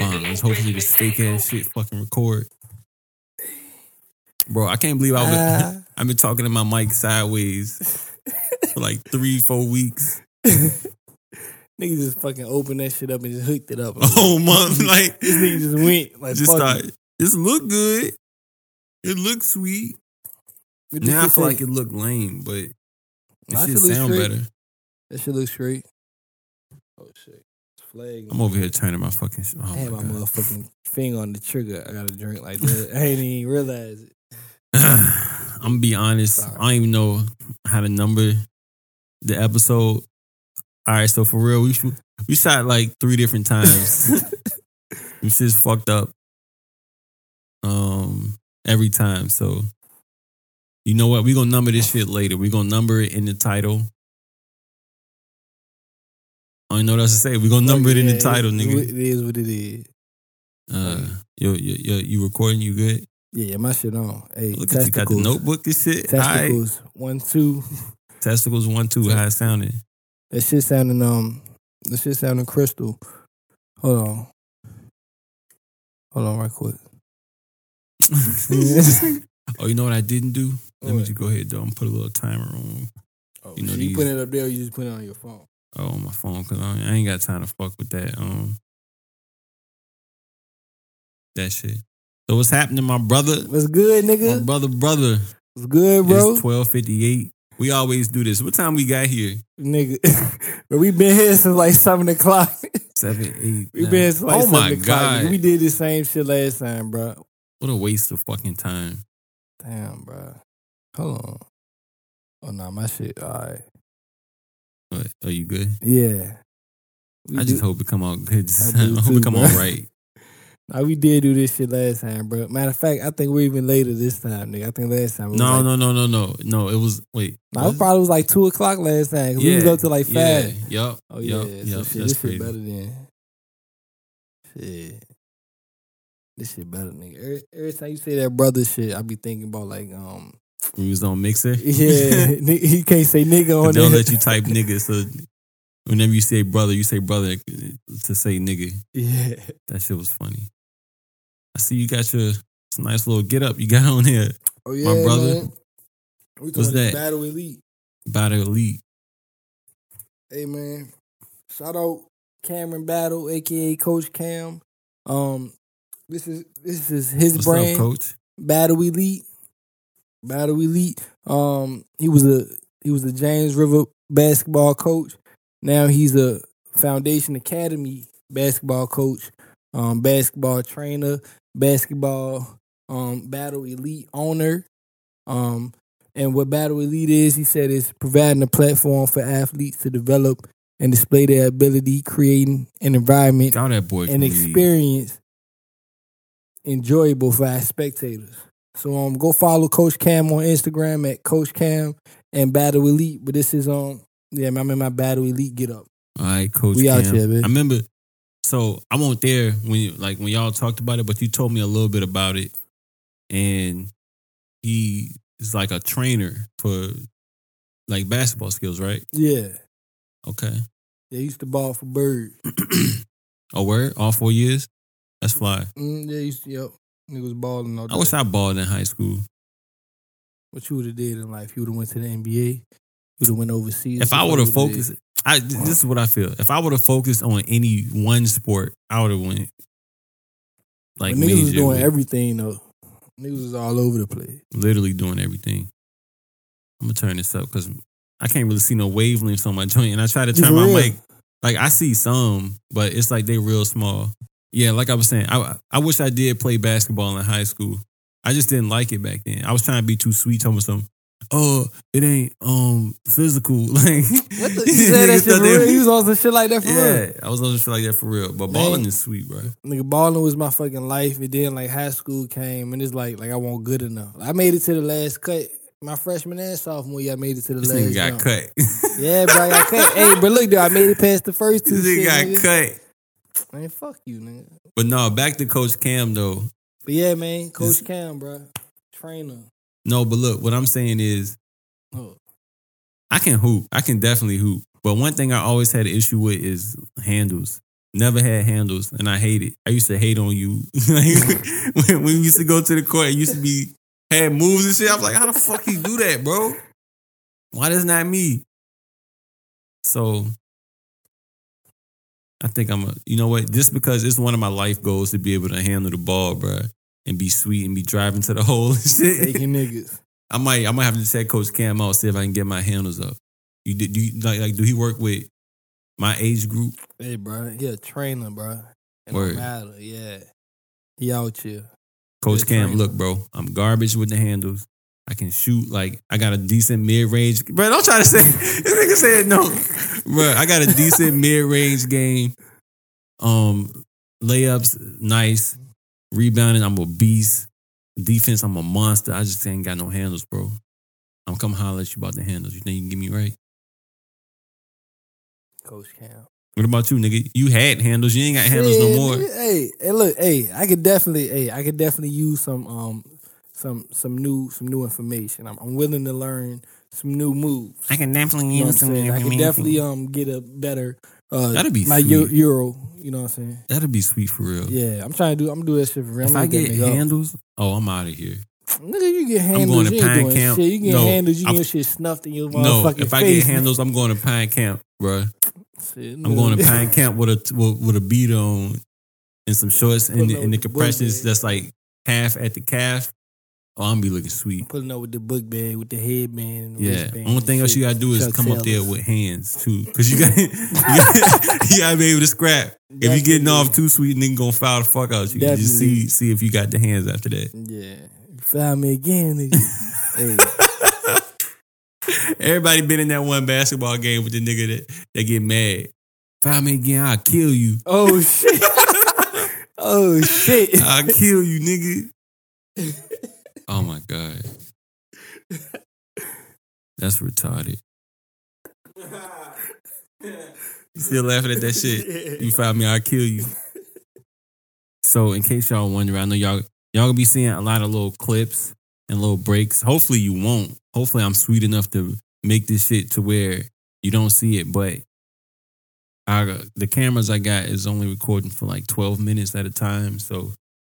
Um, let's hopefully this fake ass shit fucking record. Bro, I can't believe I was. Ah. I've been talking to my mic sideways for like three, four weeks. Niggas just fucking opened that shit up and just hooked it up. Whole month, like this nigga just went like just fuck thought it. this look good. It looks sweet. This Now I feel like it looked lame, but it should sound straight. better. That shit look straight. Oh shit. Flag. I'm over here turning my fucking. sh- Oh I had my my motherfucking finger on the trigger. I got to drink like that. I ain't even realize it. I'm gonna be honest. Sorry. I don't even know how to number the episode. All right, so for real, we we shot like three different times. This is fucked up. Um, every time. So, you know what? We gonna number this shit later. We gonna number it in the title. I don't know what else to say. We gonna number it in the title, nigga. It is what it is. Uh, yo, yo, yo, you recording? You good? Yeah, yeah, my shit on. Hey, Look at you, got the notebook and shit. All right. Testicles. One, two. Testicles one two. How it sounded? That shit sounding um that shit sounding crystal. Hold on. Hold on right quick. oh, you know what I didn't do? Let me just go ahead though. and put a little timer on. Oh, You know so you these- put it up there or you just put it on your phone? Oh, on my phone because I, I ain't got time to fuck with that. Um, that shit. So what's happening, my brother? What's good, My nigga? brother, brother. What's good, bro? It's twelve fifty eight. We always do this. What time we got here? nigga. but we been here since like seven o'clock. Seven, eight. we nine. been here since like oh seven my o'clock. god! We did the same shit last time, bro. what a waste of fucking time. Damn, bro. Hold on. Oh no, my shit. All right. But are you good? Yeah. We I just do- hope it come out good. I I, hope too, it come bro. out right. Nah, we did do this shit last time, bro. Matter of fact, I think we're even later this time, nigga. I think last time. No, like, no, no, no, no, no. It was wait. Nah, was it probably was like two o'clock last time. 'cause we was up to like Yeah, five. yup. Oh yeah, yup, so yup, shit, this crazy. shit better than shit. This shit better, nigga. Every, every time you say that brother shit, I be thinking about like, um, We was on Mixer. yeah, he can't say nigga on don't there. let you type nigga. So whenever you say brother, you say brother to say nigga. Yeah, That shit was funny. I see you got your nice little get up you got on here. oh yeah, my brother. Man. We What's that? Battle Elite. Battle elite. Hey man, shout out Cameron Battle, aka Coach Cam. Um, this is this is his What's brand. up, coach? Battle Elite. Battle Elite. Um, he was a he was a James River basketball coach. Now he's a Foundation Academy basketball coach, um, basketball trainer, basketball um, Battle Elite owner. Um, and what Battle Elite is, he said, is providing a platform for athletes to develop and display their ability, creating an environment Got that boy. an experience enjoyable for our spectators. So um go follow Coach Cam on Instagram at Coach Cam and Battle Elite. But this is um yeah, I'm in my Battle Elite get up. All right, coach. We out Cam. here, man. I remember. So I wasn't there when you like when y'all talked about it, but you told me a little bit about it, and he is like a trainer for like basketball skills, right? Yeah. Okay. They used to ball for Bird. oh, word? All four years? That's fly. Mm, yeah, used to, yep. Niggas balling all day. I wish I balled in high school. what you would have did in life. You would have went to the NBA. You would have went overseas. If I would have focused, I this is what I feel. If I would have focused on any one sport, I would have went like But niggas was doing everything though. Niggas was all over the place. literally doing everything. I'm gonna turn this up because I can't really see no wavelengths on my joint, and I try to turn my real? mic. Like I see some, but it's like they real small. Yeah, like I was saying, I I wish I did play basketball in high school. I just didn't like it back then. I was trying to be too sweet, telling some. Oh, it ain't um physical. Like What the? You said that shit for real? You was on some shit like that for real? Yeah, I was on some shit like that for real. But Man. balling is sweet, bro. Nigga, balling was my fucking life. And then like high school came, and it's like like I wasn't good enough. I made it to the last cut. My freshman and sophomore year, I made it to the This last. nigga got jump. cut. Yeah, bro, I got cut. hey, but look, dude, I made it past the first two. this nigga shit, got nigga. cut. Man, fuck you, nigga. But no, back to Coach Cam though. But yeah, man, Coach Cam, bro, trainer. No, but look, what I'm saying is Oh, I can hoop. I can definitely hoop. But one thing I always had an issue with is handles. Never had handles, and I hate it. I used to hate on you when, when we used to go to the court. It used to be had moves and shit. I was like, how the fuck you do that, bro? Why does not me? So I think I'm a. You know what? Just because it's one of my life goals to be able to handle the ball, bro, and be sweet and be driving to the hole and shit. Taking niggas. I might, I might have to check Coach Cam out see if I can get my handles up. You did, do you, like, like, do he work with my age group? Hey, bro, he a trainer, bro. It Word. matter. Yeah, he out here. Coach Cam, trainer. look, bro, I'm garbage with the handles. I can shoot like I got a decent mid range. Bro, don't try to say this nigga said no. Bro, I got a decent mid range game. Um, layups, nice. Rebounding, I'm a beast. Defense, I'm a monster. I just ain't got no handles, bro. I'm coming holler at you about the handles. You think you can get me right? Coach Cam. What about you, nigga? You had handles. You ain't got handles no more. Hey, hey, look, hey, I could definitely, hey, I could definitely use some, um, some, some new, some new information. I'm, I'm willing to learn some new moves. I can definitely You know use some saying? I could information. definitely, um, get a better, uh, That'd be my sweet. Euro. You know what I'm saying? That'd be sweet for real. Yeah, I'm trying to do. I'm gonna do that shit for real. If I'm I gonna get that nigga up. handles, oh, I'm out of here. nigga, you get handles. going to you Pine doing Camp. Shit. You get No, handles. You I'm- get shit snuffed in your No, if I face. get handles, I'm going to Pine Camp, bro. Shit, I'm going to nigga. Pine Camp with a with, with a beat on and some shorts and, the, and the with the book compressions bag. that's like half at the calf. Oh, I'm gonna be looking sweet. Pulling up with the book bag, with the headband. And the Yeah. wristband Only thing else you gotta do is come up there with hands too, because you got you, you gotta be able to scrap. If you getting off too sweet, nigga gonna foul the fuck out you. You just see see if you got the hands after that. Yeah, found me again, nigga. hey, Everybody been in that one basketball game with the nigga that, that get mad. Foul me again, I'll kill you. oh shit, oh shit. I'll kill you, nigga. Oh my God. That's retarded. You still laughing at that shit? You found me, I'll kill you. So in case y'all wonder, I know y'all y'all gonna be seeing a lot of little clips and little breaks. Hopefully you won't. Hopefully I'm sweet enough to make this shit to where you don't see it. But I the cameras I got is only recording for like 12 minutes at a time. So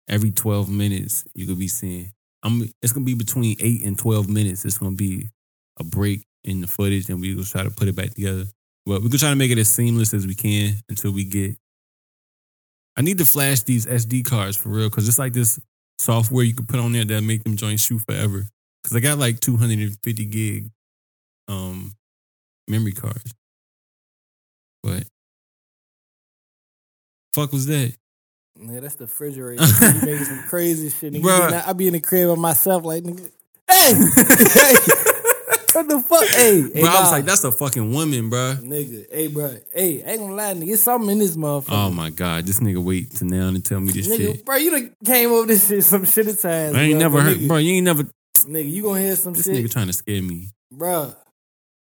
every 12 minutes you could be seeing. I'm it's gonna be between eight and 12 minutes. It's gonna be a break in the footage and we will try to put it back together. But we're gonna try to make it as seamless as we can until we get I need to flash these SD cards for real because it's like this software you can put on there that make them joints shoot forever. Because I got like 250 gig um memory cards. But fuck was that? Nigga, that's the refrigerator. you making some crazy shit. Nigga. Bruh. I be in the crib by myself, like, nigga, hey, hey, what the fuck? Hey, hey Bro, I was nah. like, that's a fucking woman, bro. nigga, hey, bro, hey, I ain't gonna lie, nigga, it's something in this motherfucker. Oh my god, this nigga wait to now and tell me this nigga, shit. bro, you done came over this shit some shit of times. I ain't bro, never heard, nigga, bro. You ain't never. Nigga, you gonna hear some This shit, This nigga trying to scare me. bro.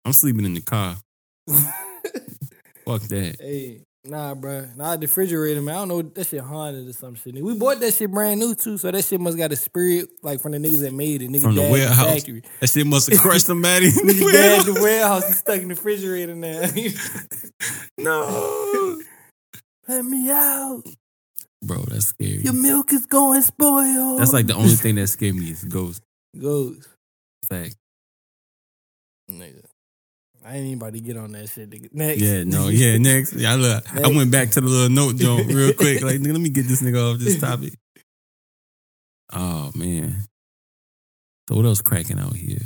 I'm sleeping in the car. Fuck that. Hey, nah, bro. Nah, the refrigerator, man. I don't know. That shit haunted or some shit. We bought that shit brand new too, so that shit must got a spirit like from the niggas that made it. Nigga From the warehouse. factory. That shit must have crushed somebody. in the warehouse. the warehouse. He stuck in the refrigerator now. No, Let me out. bro, that's scary. Your milk is going spoiled. That's like the only thing that scared me is ghosts. Ghosts. Fact. Nigga. I ain't to get on that shit. Nigga. Next. Yeah, no, yeah. Next, yeah, I, look, I went back to the little note joint real quick. Like, nigga, let me get this nigga off this topic. Oh man. So what else cracking out here?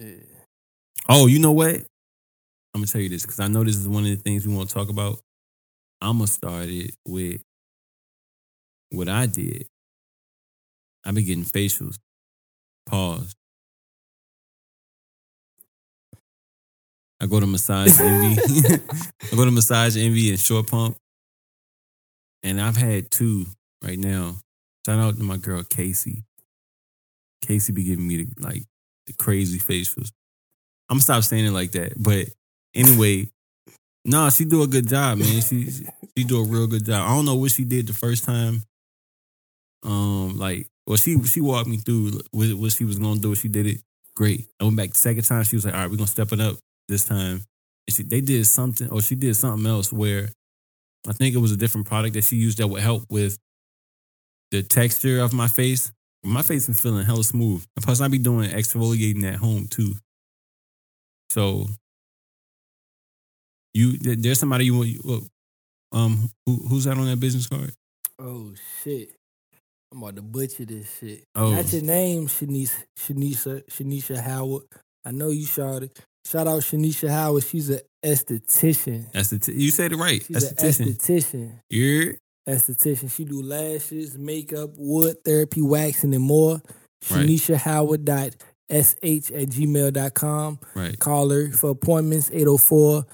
Shit. Oh, you know what? I'm gonna tell you this because I know this is one of the things we want to talk about. I'm gonna start it with what I did. I've been getting facials. Pause. I go to massage envy. I go to massage envy and short pump, and I've had two right now. Shout out to my girl Casey. Casey be giving me the, like the crazy facials. I'm gonna stop saying it like that. But anyway, no, she do a good job, man. She she do a real good job. I don't know what she did the first time. Um, like, well, she she walked me through what, what she was gonna do. She did it great. I went back the second time. She was like, "All right, we're gonna step it up this time." And she they did something, or she did something else where I think it was a different product that she used that would help with the texture of my face. My face is feeling hella smooth. And plus, I be doing exfoliating at home too. So, you there's somebody you want. you- Um, who, who's that on that business card? Oh shit. I'm about to butcher this shit. Oh. That's your name, Shanice Shanisha Shanisha Howard. I know you shot it. Shout out Shanisha Howard. She's an esthetician. T- you said it right. She's That's an the esthetician. You're Esthetician. She do lashes, makeup, wood therapy, waxing, and more. Right. Shanisha Howard dot sh at gmail.com. right. Call her for appointments 804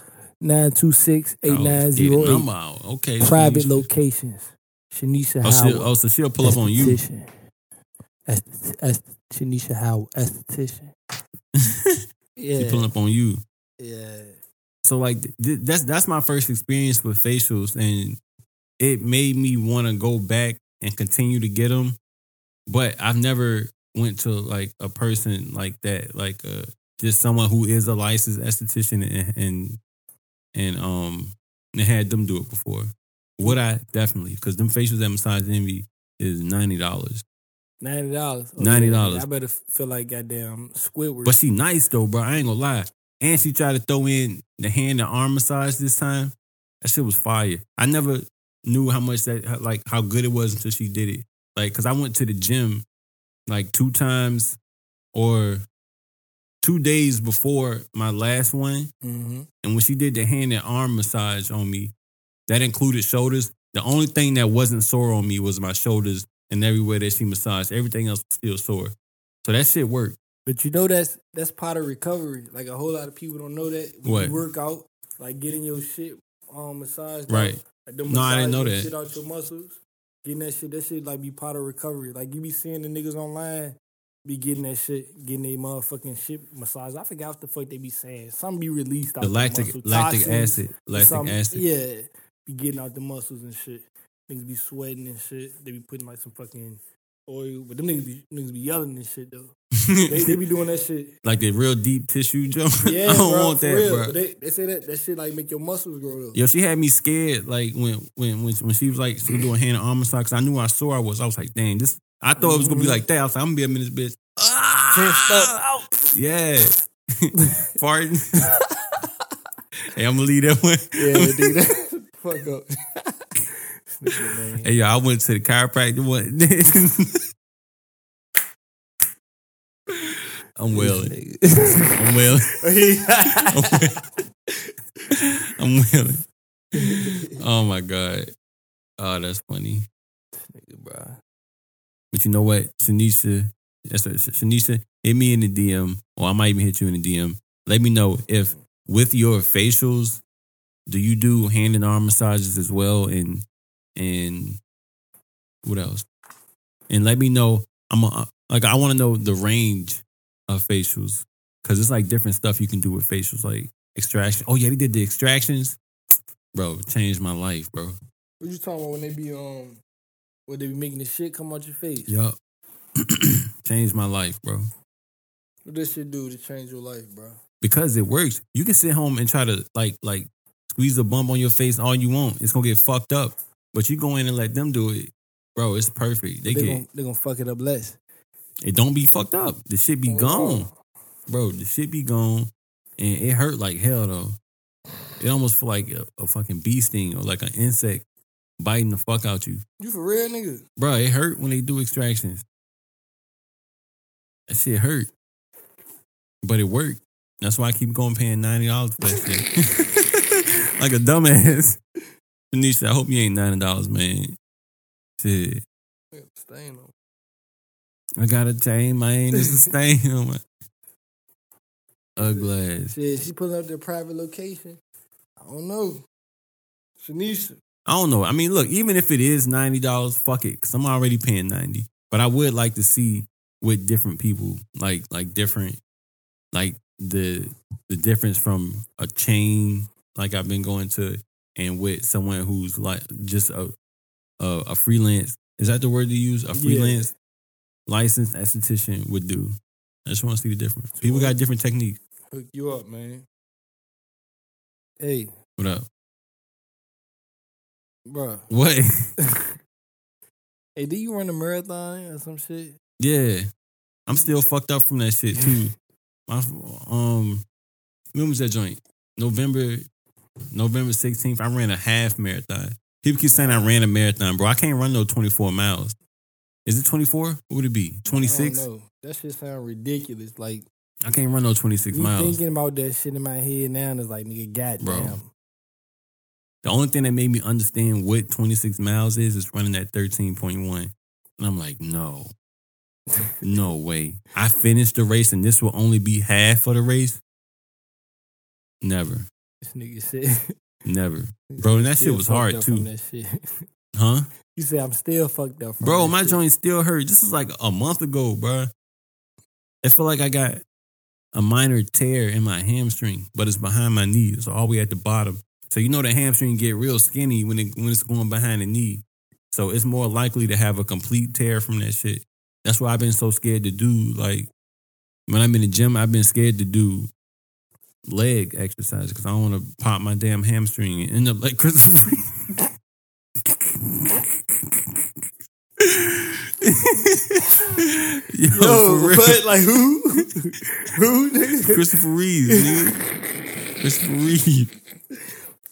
926 Oh, get 8908. out. Okay. Private Shanisha. locations. Shanisha Oh, Howard. she'll, oh, so she'll pull up on you. Esthetician. Est- est- Shanisha Howard, esthetician. Yeah. She pulling up on you. yeah. So like th- that's that's my first experience with facials, and it made me want to go back and continue to get them. But I've never went to like a person like that, like uh, just someone who is a licensed esthetician and and, and um and had them do it before. Would I definitely? Because them facials at Massage Envy is ninety dollars. Ninety dollars. $90. I better feel like goddamn Squidward. But she nice though, bro. I ain't gonna lie. And she tried to throw in the hand and arm massage this time. That shit was fire. I never knew how much that like how good it was until she did it. Like, cause I went to the gym like two times or two days before my last one. hmm And when she did the hand and arm massage on me, that included shoulders. The only thing that wasn't sore on me was my shoulders and everywhere that she massaged. Everything else was still sore. So that shit worked. But you know that's that's part of recovery. Like a whole lot of people don't know that. When What? you work out, like getting your shit um massaged. Right. Like No, I didn't know that. Shit out your muscles. Getting that shit, that shit like be part of recovery. Like you be seeing the niggas online be getting that shit, getting their motherfucking shit massaged. I forgot what the fuck they be saying. Some be released out The the lactic muscle. lactic acid. Lactic acid. Yeah. Be getting out the muscles and shit. Niggas be sweating and shit. They be putting like some fucking oil. But them niggas be niggas be yelling and shit though. They, they be doing that shit. like the real deep tissue jump. Yeah, I don't bro, want that, real. bro. But They, they say that that shit like make your muscles grow Up. Yo, she had me scared. Like when when when, when she was like she was doing hand and arm massage. I knew how sore I was. I was like, dang, this. I thought it was gonna be Mhm. like that. I was like, I'm gonna be a minute, this bitch. Ah! Yeah. Farting. hey, I'm gonna leave that one. Yeah, dude. that- Fuck up. This nigga, man. Hey, yo, I went to the chiropractor one. I'm wailing. I'm wailing. I'm wailing. Oh my god. Oh, that's funny. Nigga, bro. But you know what, Shanisha, that's what, Shanisha, hit me in the DM, or I might even hit you in the DM. Let me know if with your facials, do you do hand and arm massages as well, and and what else? And let me know. I'm a, like I want to know the range of facials because it's like different stuff you can do with facials, like extraction. Oh yeah, they did the extractions, bro. Changed my life, bro. What you talking about when they be um when they be making the shit come out your face? Yup. Changed my life, bro. What this shit do to change your life, bro? because it works. You can sit home and try to like like squeeze a bump on your face all you want. It's gonna get fucked up. But you go in and let them do it, bro. It's perfect. They They get gonna, they gonna fuck it up less. it. Don't be fucked up. The shit be gone, bro. The shit be gone, and it hurt like hell though. It almost feel like a, a fucking bee sting or like an insect biting the fuck out you, You for real, nigga? bro. It hurt when they do extractions. That shit hurt, but it worked. That's why I keep going paying ninety dollars for that shit. like a dumbass. Tanisha, I hope you ain't ninety dollars, man. Shit. Stain on. I got a chain, man. It's a stain on my ugly ass. Shit, she pulling up their private location. I don't know. Shanisha. I don't know. I mean, look, even if it is ninety dollars, fuck it, because I'm already paying ninety. But I would like to see with different people, like like different, like the the difference from a chain, like I've been going to, and with someone who's like just a a, a freelance. Is that the word to use? A Yeah. freelance licensed esthetician would do. I just want to see the difference. People got different techniques. Hook you up, man. Hey, What up? Bro. What? hey, did you run a marathon or some shit? yeah, I'm still fucked up from that shit too. My um, when was that joint? November, November 16th. I ran a half marathon. People keep saying I ran a marathon, bro. I can't run no 24 miles. Is it 24? What would it be? 26? I don't know. That shit sound ridiculous. Like I can't run no 26 me miles. thinking about that shit in my head now is like, nigga, goddamn. Bro. The only thing that made me understand what 26 miles is is running at 13.1. And I'm like, no, no way. I finished the race and this will only be half of the race. Never, This nigga said, never. Bro, and that shit was hard too. Huh? You say I'm still fucked up. From Bro, my shit. joint still hurt. This is like a month ago, bro. I feel like I got a minor tear in my hamstring, but it's behind my knee. It's all the way at the bottom. So you know the hamstring get real skinny when it when it's going behind the knee. So it's more likely to have a complete tear from that shit. That's why I've been so scared to do like when I'm in the gym, I've been scared to do leg exercise because I don't want to pop my damn hamstring and end up like Christopher. Yo, Yo, but like who? who? nigga? Christopher Reeve, nigga. Christopher Reeve.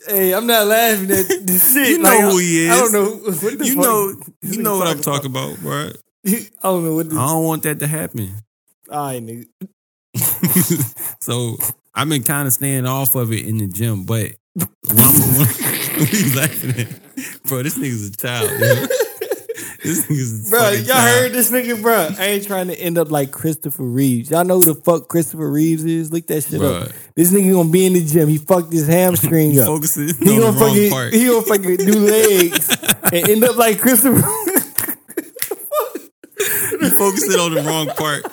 Hey, I'm not laughing at this shit. You know Like, who he is. I don't know. What the You know, you know what I'm talking talking about, right? I don't know what this. I don't want that to happen. All right, nigga. so I've been kind of staying off of it in the gym, but what I'm, what you laughing at, bro? This nigga's a child. yo. This nigga's a Bro, y'all child. heard this nigga, bro? I ain't trying to end up like Christopher Reeves. Y'all know who the fuck Christopher Reeves is? Look that shit up. This nigga gonna be in the gym. He fucked his hamstring He up. He on gonna fucking part. he gonna fucking do legs and end up like Christopher. He focusing on the wrong part.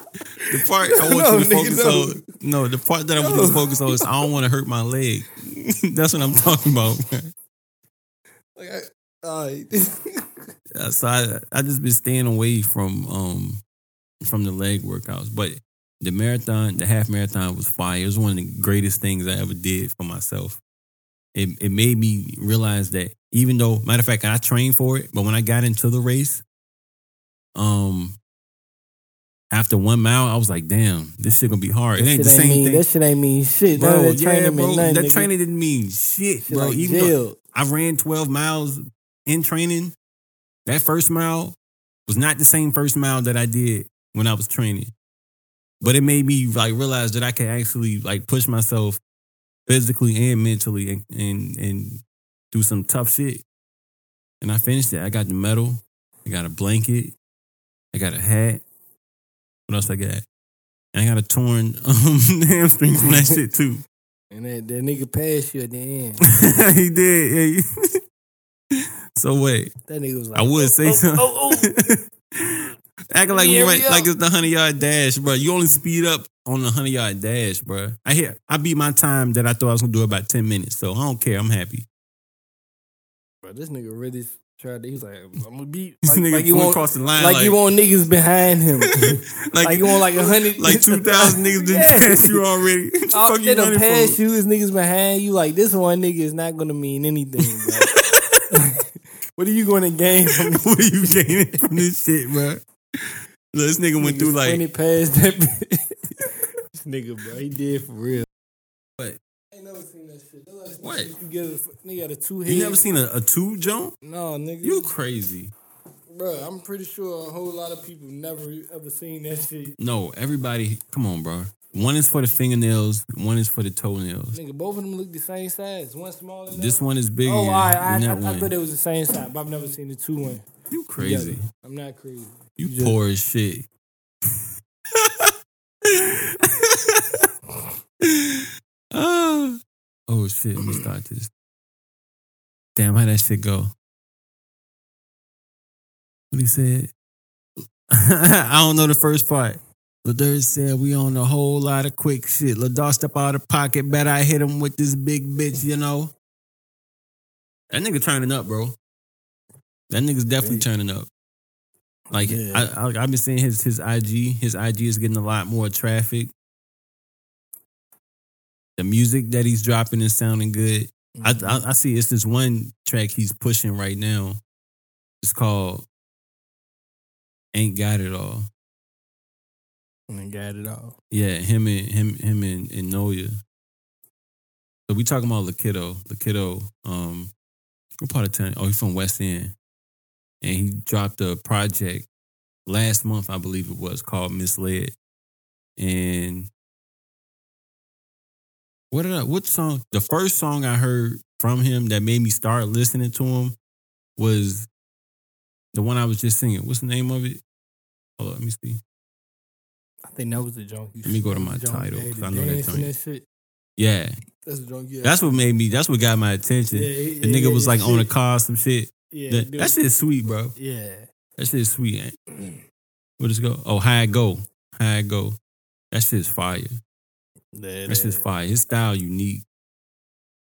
The part I want No, you to focus no. on. No, the part that I want you to focus on is I don't want to hurt my leg. That's what I'm talking about. like, I. Uh, So I I just been staying away from um from the leg workouts. But the marathon, the half marathon was fire. It was one of the greatest things I ever did for myself. It it made me realize that even though matter of fact I trained for it, but when I got into the race, um after one mile, I was like, damn, this shit gonna be hard. It ain't the ain't same mean, thing. That shit ain't mean shit. Bro, that training yeah, meant bro. nothing. that nigga. training didn't mean shit, Shit bro. like Even though. I ran 12 miles in training, that first mile was not the same first mile that I did when I was training. But it made me like realize that I can actually like push myself physically and mentally and and, and do some tough shit. And I finished it. I got the medal. I got a blanket. I got a hat. What else I got? And I got a torn um, hamstring from that shit too. And that, that nigga passed you at the end. he did. Yeah. so wait, That nigga was like, I would oh, say oh, something. Oh, oh. Acting like Yeah, you might, like it's the hundred yard dash, bro. You only speed up on the hundred yard dash, bro. I hear I beat my time that I thought I was gonna do about ten minutes, so I don't care. I'm happy. Bro, this nigga really tried to. He was like, I'm gonna beat. This Like, nigga like you across the line, like, like, you want niggas behind him. like, like you want like a hundred, like two thousand niggas didn't Yeah. pass you already. All you pass for? you is niggas behind you. Like this one nigga is not gonna mean anything, what are you gonna gain from this? what are you gaining from this shit, bro? Look, this nigga went through like past that. this nigga, bro, he did for real. What? I ain't never seen that shit. Like What? You get a nigga got a two head. you never seen a, a two jump? No, nigga. You crazy? bro, I'm pretty sure a whole lot of people never ever seen that shit. No, everybody, come on, bro. One is for the fingernails, one is for the toenails. Nigga, both of them look the same size. One smaller. This one is bigger Oh, I, I, I, I thought it was the same size, but I've never seen the two one. you crazy? together. I'm not crazy. You just- poor as shit. Oh shit! Let me start this. Damn, how that shit go? What he said? I don't know the first part. Ladurge said we on a whole lot of quick shit. Ladar step out of pocket, bet I hit him with this big bitch, you know. That nigga turning up, bro. That nigga's definitely turning up. Like Yeah. I, I, I've been seeing his his IG. His IG is getting a lot more traffic. The music that he's dropping is sounding good. I, I I see it's this one track he's pushing right now. It's called "Ain't Got It All." and got it all. Yeah, him and him him and, and Noya. So we talking about Lakiddo. Lakiddo, um, what part of town? Oh, he's from West End, and he dropped a project last month, I believe it was, called Misled. And what did I, what song? The first song I heard from him that made me start listening to him was the one I was just singing. What's the name of it? Hold on, let me see. I think that was the joint. Let me go to my title, they had 'cause the I know that joint. shit. Yeah, That's the joint. Yeah, that's what made me. That's what got my attention. Yeah, the nigga yeah, was yeah, like on a car, some shit. Yeah, That, that shit's sweet, bro. Yeah, That shit's sweet. Ain't? What is it oh, go? Oh, high go, high go. That shit's fire. That, That shit's fire. His style unique.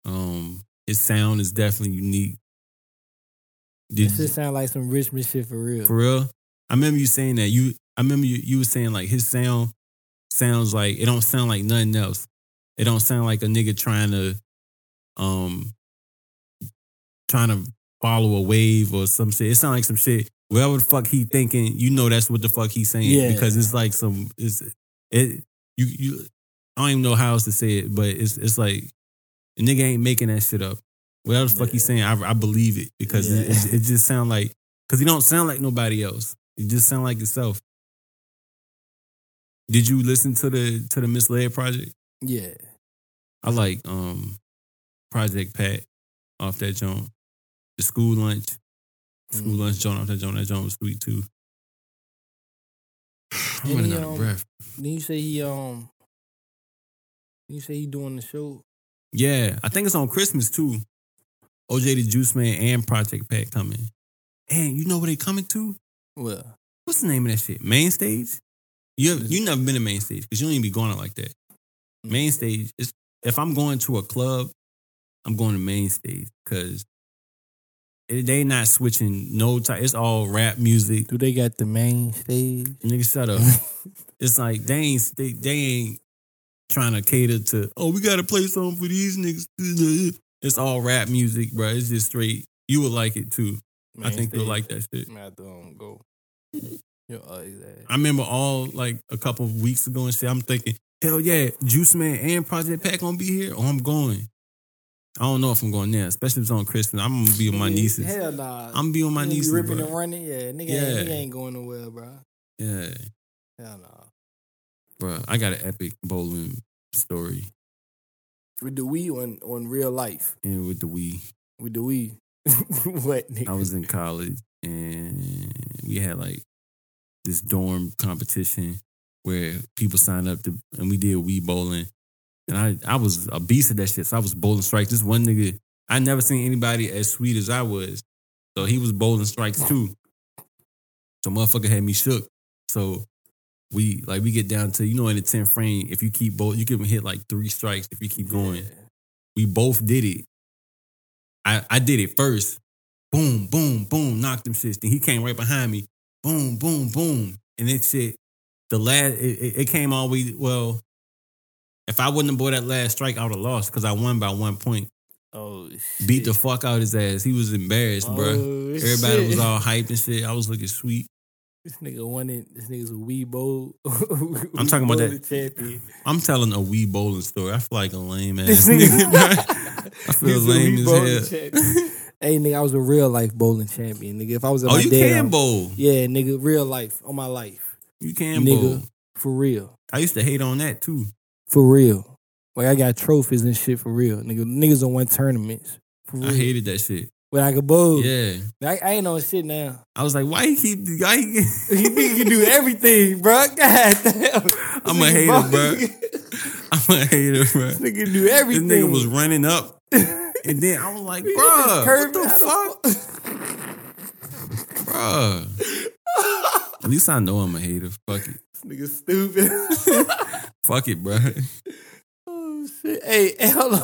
Um, his sound is definitely unique. Did That shit sound like some Richmond shit for real. for real? I remember you saying that. You, I remember you. You were saying like his sound sounds like it don't sound like nothing else. It don't sound like a nigga trying to, um, trying to follow a wave or some shit. It sounds like some shit. Whatever the fuck he thinking, you know that's what the fuck he's saying Yeah. because it's like some. It's it. You you. I don't even know how else to say it, but it's it's like a nigga ain't making that shit up. Whatever the fuck he's saying, I, I believe it because it, Yeah. it, it just sound like because he don't sound like nobody else. He just sound like himself. Did you listen to the to the misled project? yeah, I like um Project Pat off that joint. The school lunch. School Mm. lunch joint off that joint. That joint was sweet too. I'm running out of um, breath. Then you say he um. You say he doing the show. Yeah, I think it's on Christmas too. OJ the Juice Man and Project Pat coming. And you know where they coming to? Well, What's the name of that shit? Main stage? You have, you never been to main stage because you don't even be going out like that. Mm-hmm. Main stage is if I'm going to a club, I'm going to main stage because they not switching no type. It's all rap music. do they got the main stage? Nigga, shut up. it's like they ain't they, they ain't trying to cater to. Oh, we gotta play something for these niggas. It's all rap music, bro. It's just straight. You would like it too. I Main think you'll like that shit. I'm gonna have to um, go. I remember all like a couple of weeks ago and shit. I'm thinking, hell yeah, Juice Man and Project Pat gonna be here. Oh, I'm going. I don't know if I'm going there, especially if it's on Christmas. I'm gonna be with my nieces. Hell nah. I'm gonna be with my nieces, ripping and bro. running. Yeah, nigga, Yeah. Ain't, nigga ain't going nowhere, bro. Yeah, Hell nah. Bro. I got an epic bowling story, With the Wii on on real life. and with the Wii. With the Wii. what nigga? I was in college and we had like this dorm competition where people signed up to and we did Wii bowling. And I, I was a beast at that shit. So I was bowling strikes. This one nigga, I never seen anybody as sweet as I was. So he was bowling strikes too. So motherfucker had me shook. So we like we get down to, you know, in the 10th frame, if you keep both, you can hit like three strikes if you keep going. Yeah. We both did it. I, I did it first. Boom, boom, boom, knocked him. Then he came right behind me. Boom, boom, boom. And then shit, the last, it, it- came all we well, if I wouldn't have bought that last strike, I would have lost because I won by one point. Oh shit. Beat the fuck out his ass. He was embarrassed, bruh. Oh, Everybody was all hype and shit. I was looking sweet. This nigga won it. This nigga's a Wii bowl. I'm talking about that- champion. I'm telling a Wii bowling story. I feel like a lame ass nigga. I feel He's a lame as hell. champion. hey nigga, I was a real life bowling champion, nigga. If I was at Oh, my you dad, can bowl. Yeah, nigga, real life on my life, You can nigga, bowl. for real, I used to hate on that too. for real. Like I got trophies and shit for real, nigga. Niggas don't win tournaments for real. I hated that shit. But I could bowl. Yeah. I, I ain't on shit now. I was like, why he keep why he, You think you can do everything, bro? God damn. I'm a hater, bro. I'm a hater, bro. This nigga do This everything. nigga was running up. And then I was like, bro, what the fuck? bro. At least I know I'm a hater. Fuck it. This nigga stupid. Fuck it, bruh. oh shit. Hey, hey, hold on.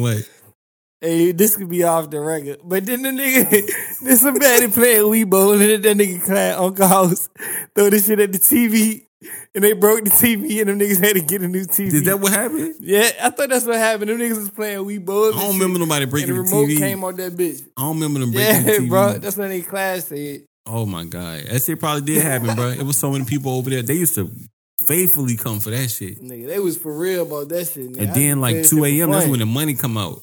what? Hey, this could be off the record. But then the nigga, there's somebody playing Wii Bowl and then that nigga clad Uncle House throw this shit at the TV and they broke the TV, and them niggas had to get a new TV. Is that what happened? yeah, I thought that's what happened. Them niggas was playing We Bulls. I don't remember nobody breaking the the, remote TV. came on that bitch. I don't remember them breaking Yeah, the TV. bro, that's when they class said. Oh my god, that shit probably did happen, bro. It was so many people over there. They used to faithfully come for that shit. Nigga, they was for real about that shit. Nigga. And then like two a.m. That's when the money come out.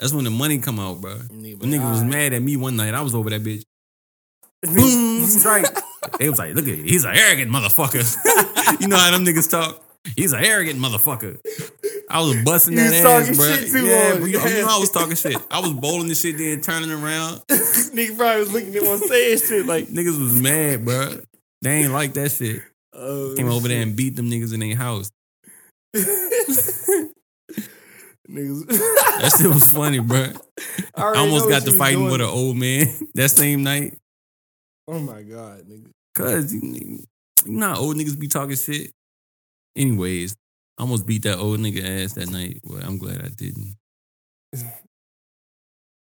That's when the money come out, bro. The nigga was mad at me one night. I was over that bitch. Boom, strike. They was like, look at he's an arrogant motherfucker. you know how them niggas talk? He's an arrogant motherfucker. I was busting that ass, talking bro. shit too yeah, bro, you, you know I was talking shit. I was bowling the shit, then turning around. nigga probably was looking at one saying shit like, Niggas was mad, bro. They ain't like that shit. oh, Came over there and beat them niggas in their house. Niggas. That shit was funny, bro. I I almost got to fighting was with an old man that same night. Oh my god, nigga. Cause you, you know how old niggas be talking shit. Anyways, I almost beat that old nigga ass that night, but I'm glad I didn't.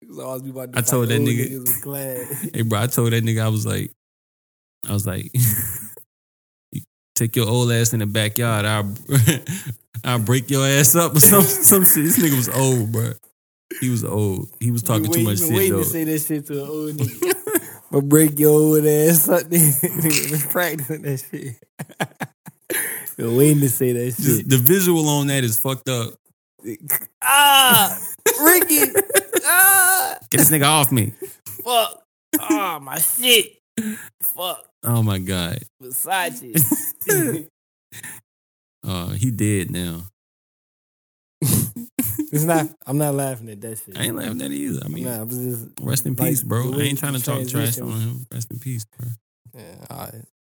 Niggas always be about to I told that nigga- niggas with glad. Hey, bro, I told that nigga I was like, I was like, take your old ass in the backyard. I'll, I'll break your ass up or some some shit. This nigga was old, bro. He was old. He was talking You too wait- much shit waiting though. to say that shit to an old nigga. but break your old ass up. Nigga been practicing that shit. Been waiting to say that shit. the visual on that is fucked up. ah, Ricky. ah, Get this nigga off me. fuck. Ah, my shit. Fuck. Oh my god. Versace. Uh, he dead now. it's not. I'm not laughing at that shit. I ain't laughing at it either. I mean, Nah, I was just. rest in like, peace, bro. I ain't trying to the talk trash on him. Rest in peace, bro. Yeah, all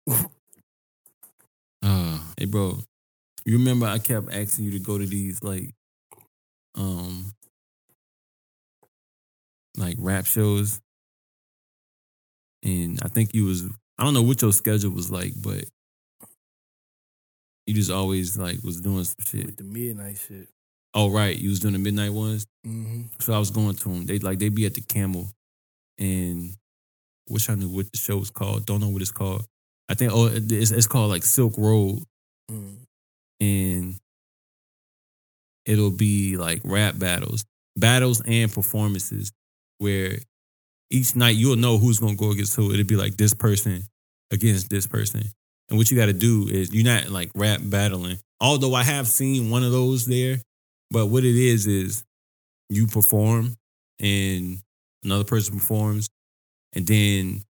right. Uh, hey, bro. You remember I kept asking you to go to these like, um, like rap shows, and I think you was I don't know what your schedule was like, but you just always like was doing some shit. With the midnight shit. Oh right, you was doing the midnight ones. Mm-hmm. So I was going to them. They like they be at the Camel, and wish I knew what the show was called. Don't know what it's called. I think oh it's, it's called like Silk Road, Mm. and it'll be like rap battles, battles and performances where each night you'll know who's gonna go against who. It'll be like this person against this person, and what you got to do is you're not like rap battling. Although I have seen one of those there, but what it is is you perform and another person performs, and then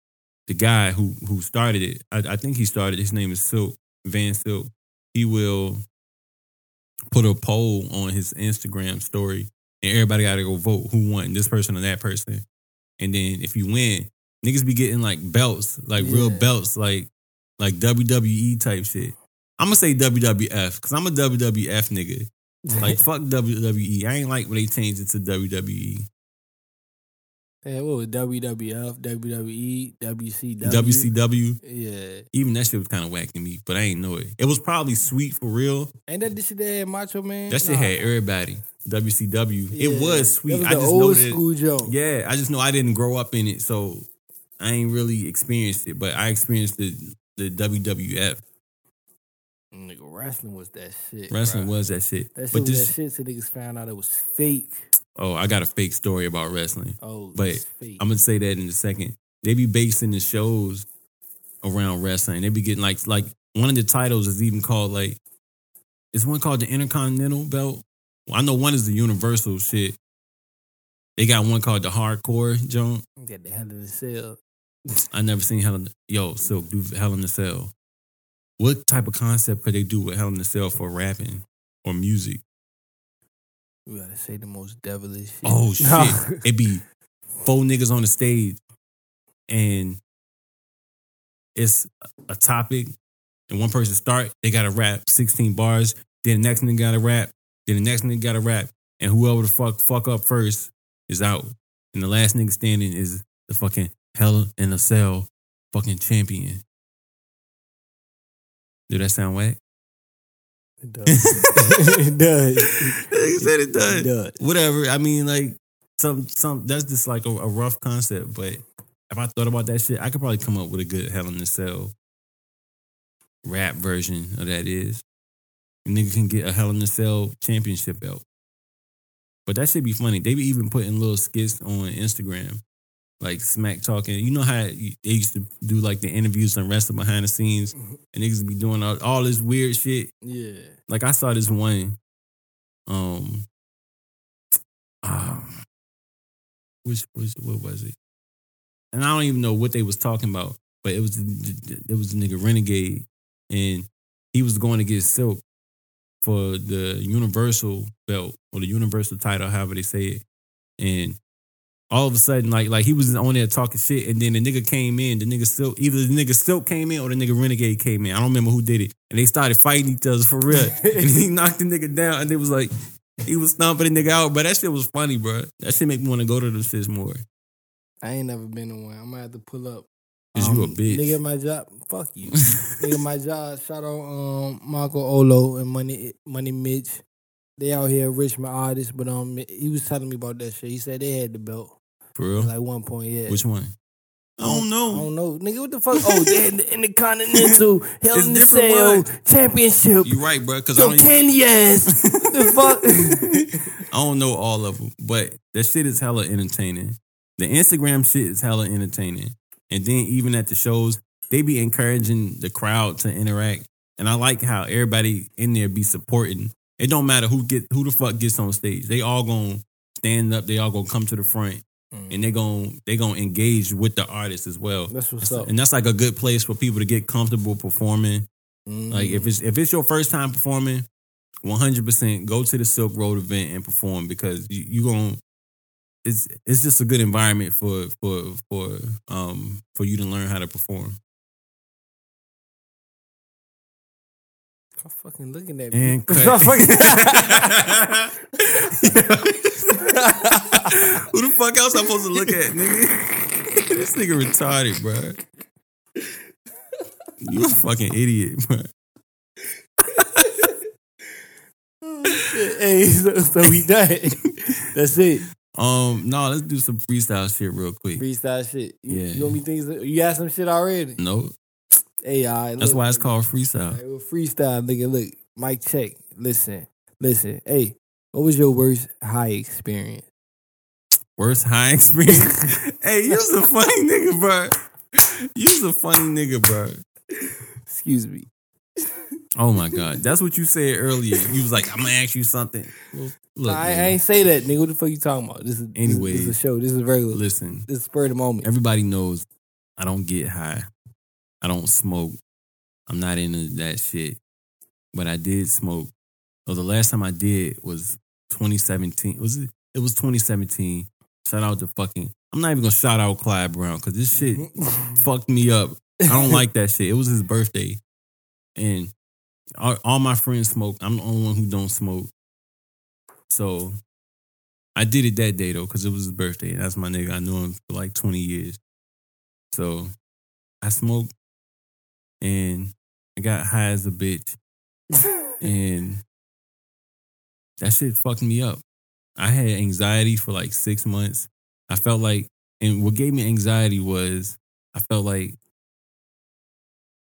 the guy who who started it, I, I think he started. His name is Silk Van Silk. He will put a poll on his Instagram story, and everybody got to go vote who won, this person or that person. And then if you win, niggas be getting like belts, like real belts, like like WWE type shit. I'm gonna say WWF because I'm a WWF nigga. Like fuck WWE. I ain't like when they changed it to. WWE. yeah, what was WWF, WWE, WCW? WCW. Yeah. Even that shit was kind of whack to me, but I ain't know it. It was probably sweet for real. Ain't that the shit that had Macho Man? That shit Nah. had everybody. WCW. Yeah. It was sweet. That was I just old know that. school joke. Yeah, I just know I didn't grow up in it, so I ain't really experienced it. But I experienced the the WWF. Nigga, wrestling was that shit. Wrestling bruh. was that shit. That shit but was this, that shit so niggas found out it was fake. oh, I got a fake story about wrestling. Oh, But. I'm gonna say that in a second. They be basing the shows around wrestling. They be getting like like one of the titles is even called like it's one called the Intercontinental Belt. I know one is the Universal shit. They got one called the Hardcore Joint. Got the hell in the cell. I never seen Hell in the Yo, Silk do Hell in the Cell. What type of concept could they do with Hell in the Cell for rapping or music? We gotta say the most devilish shit. Oh shit. Nah. it be four niggas on the stage and it's a topic and one person start, they gotta rap 16 bars, then the next nigga gotta rap, then the next nigga gotta rap, and whoever the fuck fuck up first is out. And the last nigga standing is the fucking hell in a cell fucking champion. Do that sound whack? It does. it does. He said it does. It does. Whatever. I mean, like some some that's just like a, a rough concept. But if I thought about that shit, I could probably come up with a good Hell in the Cell rap version of that is. Nigga can get a Hell in a Cell championship belt. But that should be funny. They be even putting little skits on Instagram, like smack talking. You know how they used to do like the interviews and wrestle behind the scenes, and niggas be doing all, all this weird shit. Yeah. Like I saw this one, um, um, which which what was it? And I don't even know what they was talking about, but it was it was a nigga renegade, and he was going to get Silk for the Universal belt or the Universal title, however they say it, and all of a sudden, like like he was on there talking shit, and then the nigga came in. The nigga Silk, either the nigga Silk came in or the nigga Renegade came in. I don't remember who did it, and they started fighting each other for real. and he knocked the nigga down, and it was like he was stomping the nigga out. But that shit was funny, bro. That shit make me want to go to them shits more. I ain't never been to one. I'm gonna have to pull up. Cause you a bitch. Nigga, my job. Fuck you. nigga, my job. Shout out um Marco Olo and Money Money Mitch. They out here Richmond artists, but um he was telling me about that shit. He said they had the belt. For real? Like one point, yeah. Which one? I don't know. I don't know, nigga. What the fuck? Oh, they had the Intercontinental Hell It's in the different Cell ones. Championship. You right, bro. Because I don't. candy ass. the fuck? I don't know all of them, but that shit is hella entertaining. The Instagram shit is hella entertaining. And then even at the shows, they be encouraging the crowd to interact. And I like how everybody in there be supporting. It don't matter who get who the fuck gets on stage. They all gonna stand up, they all gonna come to the front and they gonna they gonna engage with the artist as well. That's what's up. And that's like a good place for people to get comfortable performing. Mm. Like if it's if it's your first time performing, one hundred percent go to the Silk Road event and perform because you you going it's it's just a good environment for for for um for you to learn how to perform. Stop fucking looking at me. And Stop fucking- Who the fuck else I'm supposed to look at, nigga? this nigga retarded, bro. You a fucking idiot, bro. hey, so, so we done. That's it. Um, no, let's do some freestyle shit real quick. Freestyle shit. You, Yeah. you want me things? You got some shit already? No, Hey, all right. that's why it's called freestyle. Right, well, freestyle, nigga. Look, mic check. Listen, listen. Hey, what was your worst high experience? Worst high experience. hey, you's a funny nigga, bro. You's a funny nigga, bro. Excuse me. Oh my god, that's what you said earlier. You was like, I'm gonna ask you something. Well, look, I, I ain't say that, nigga. What the fuck you talking about? This is is- this, is a show. This is regular. listen. This is spur of the moment. Everybody knows I don't get high. I don't smoke. I'm not into that shit. But I did smoke. So the last time I did was 2017. Was it? It was 2017. Shout out to fucking. I'm not even gonna shout out Clyde Brown because this shit fucked me up. I don't like that shit. It was his birthday, and all, all my friends smoke. I'm the only one who don't smoke. So I did it that day though, because it was his birthday. And that's my nigga. I knew him for like 20 years. So I smoked and I got high as a bitch. And that shit fucked me up. I had anxiety for like six months. I felt like, and what gave me anxiety was I felt like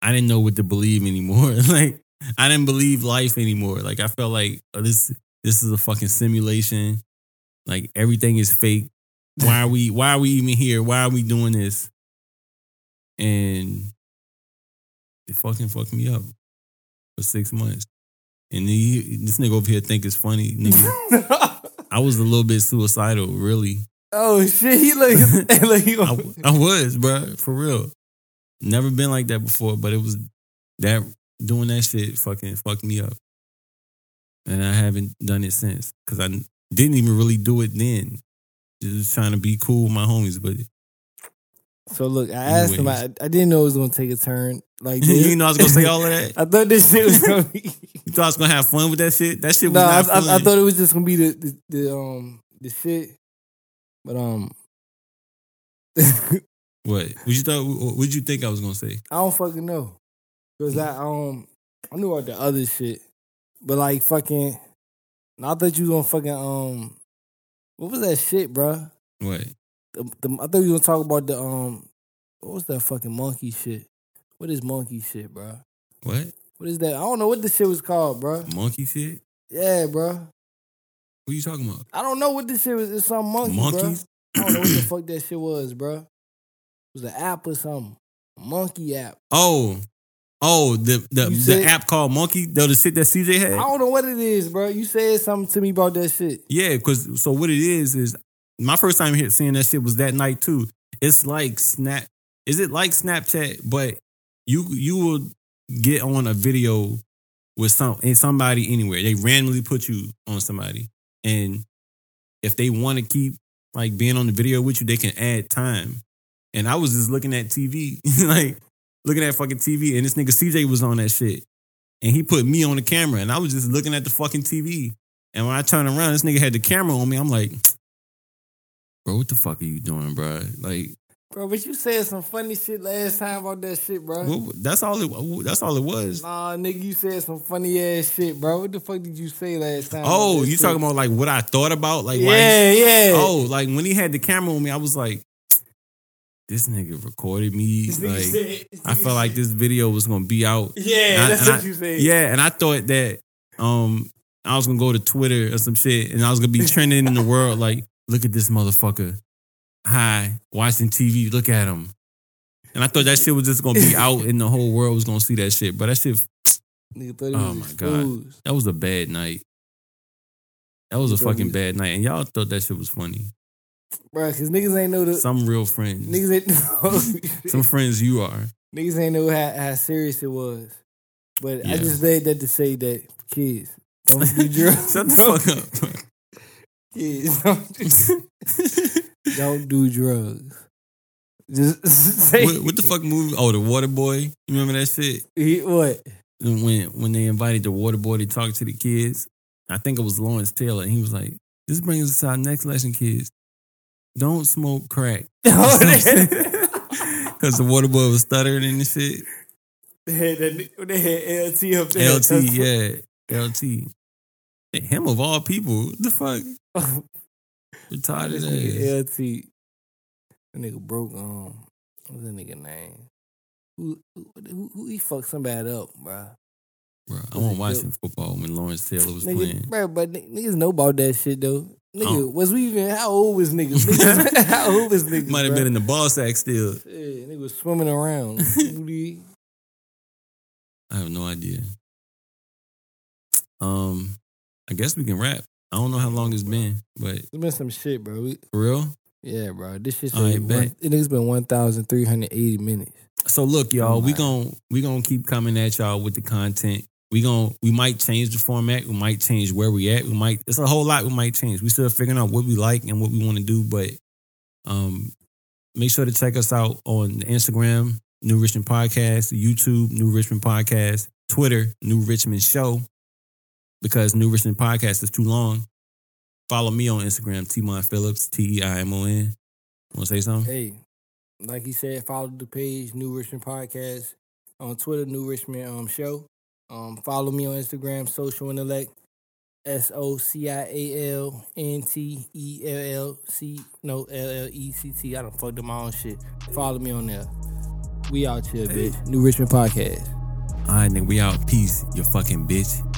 I didn't know what to believe anymore. like I didn't believe life anymore. Like I felt like oh, this this is a fucking simulation. Like everything is fake. Why are we why are we even here? Why are we doing this? And it fucking fucked me up for six months. And he, this nigga over here think it's funny. Nigga, I was a little bit suicidal, really. oh shit! He like, like he I, I was, bro, for real. Never been like that before, but it was that doing that shit fucking fucked me up, and I haven't done it since because I didn't even really do it then. Just trying to be cool with my homies, but So look, I asked him. I, I didn't know it was gonna take a turn like this. you know I was gonna say all of that. I thought this shit was gonna be. You thought I was gonna have fun with that shit? That shit was no, I, I. I thought it was just gonna be the the, the um the shit, but um, what? What you thought? What you think I was gonna say? I don't fucking know, cause I um I knew about the other shit, but like fucking, I thought you gonna fucking um, what was that shit, bro? What? The, the, I thought you was gonna talk about the um, what was that fucking monkey shit? What is monkey shit, bro? What? What is that? I don't know what this shit was called, bro. Monkey shit? Yeah, bro. What you talking about? I don't know what this shit was. It's some monkey, Monkeys? bro. I don't know what the fuck that shit was, bro. It was an app or something. A monkey app. Oh. Oh, the the, the said- app called Monkey, though the shit that CJ had. I don't know what it is, bro. You said something to me about that shit. Yeah, because so what it is is my first time here seeing that shit was that night too. It's like Snap. Is it like Snapchat? But you you will get on a video with some and somebody anywhere. They randomly put you on somebody, and if they want to keep like being on the video with you, they can add time. And I was just looking at TV, like looking at fucking TV, and this nigga CJ was on that shit, and he put me on the camera, and I was just looking at the fucking TV. And when I turned around, this nigga had the camera on me. I'm like, bro, what the fuck are you doing, bro? Like, Bro, but you said some funny shit last time about that shit, bro. what, that's all it. That's all it was. Nah, nigga, you said some funny ass shit, bro. What the fuck did you say last time? Oh, you shit? talking about like what I thought about, like why? Yeah, yeah. Oh, like when he had the camera on me, I was like, this nigga recorded me. Nigga Like, said- I felt like this video was gonna be out. Yeah, And I- that's what I- you said. Yeah, and I thought that um I was gonna go to Twitter or some shit, and I was gonna be trending in the world like, look at this motherfucker, hi, watching TV, look at him. And I thought that shit was just gonna be out, and the whole world was gonna see that shit. But that shit, Nigga thought he Oh was my God. that was a bad night. That was a fucking bad night, and y'all thought that shit was funny. Bro, cause niggas ain't know the Some real friends, niggas ain't know some friends you are. niggas ain't know how, how serious it was. But I just said that to say that kids don't do drugs. Shut the fuck up. Kids don't do, don't do drugs. Just say what, what the fuck movie? Oh, the Water Boy. You remember that shit? He, what? And when when they invited the water boy to talk to the kids, I think it was Lawrence Taylor, and he was like, "This brings us to our next lesson, kids. Don't smoke crack." Because the water boy was stuttering and shit. They had, that, they had LT up there. LT, yeah, LT. Him of all people, what the fuck? Retarded ass. LT. That nigga broke um what's that nigga name? Who who, who, who he fucked somebody up, bro? Bro, I Was wasn't watching football when Lawrence Taylor was Nigga, playing. bro, but niggas know about that shit though. Nigga, Oh. was we even how old was niggas? niggas how old was niggas? Might have been in the ball sack still. Shit, nigga was swimming around. I have no idea. Um, I guess we can rap. I don't know how long it's been, but It's been some shit, bro. We, for real. yeah, bro. This shit All right, one, it has been one thousand three hundred eighty minutes. So look, y'all, we Alright. gon' we gonna keep coming at y'all with the content. We gon' we might change the format. We might change where we at. We might it's a whole lot. We might change. We still figuring out what we like and what we want to do. But um, make sure to check us out on Instagram, New Richmond Podcast, YouTube, New Richmond Podcast, Twitter, New Richmond Show. Because New Richmond Podcast is too long. Follow me on Instagram, Teimon Phillips, T E I M O N. Want to say something? Hey, like he said, follow the page New Richmond Podcast on Twitter, New Richmond um Show. Um, follow me on Instagram, Social Intellect, S O C I A L N T E L L C no L L E C T. I don't fuck them my own shit. Follow me on there. We out here, bitch. New Richmond Podcast. All right, nigga, we out. Peace, you fucking bitch.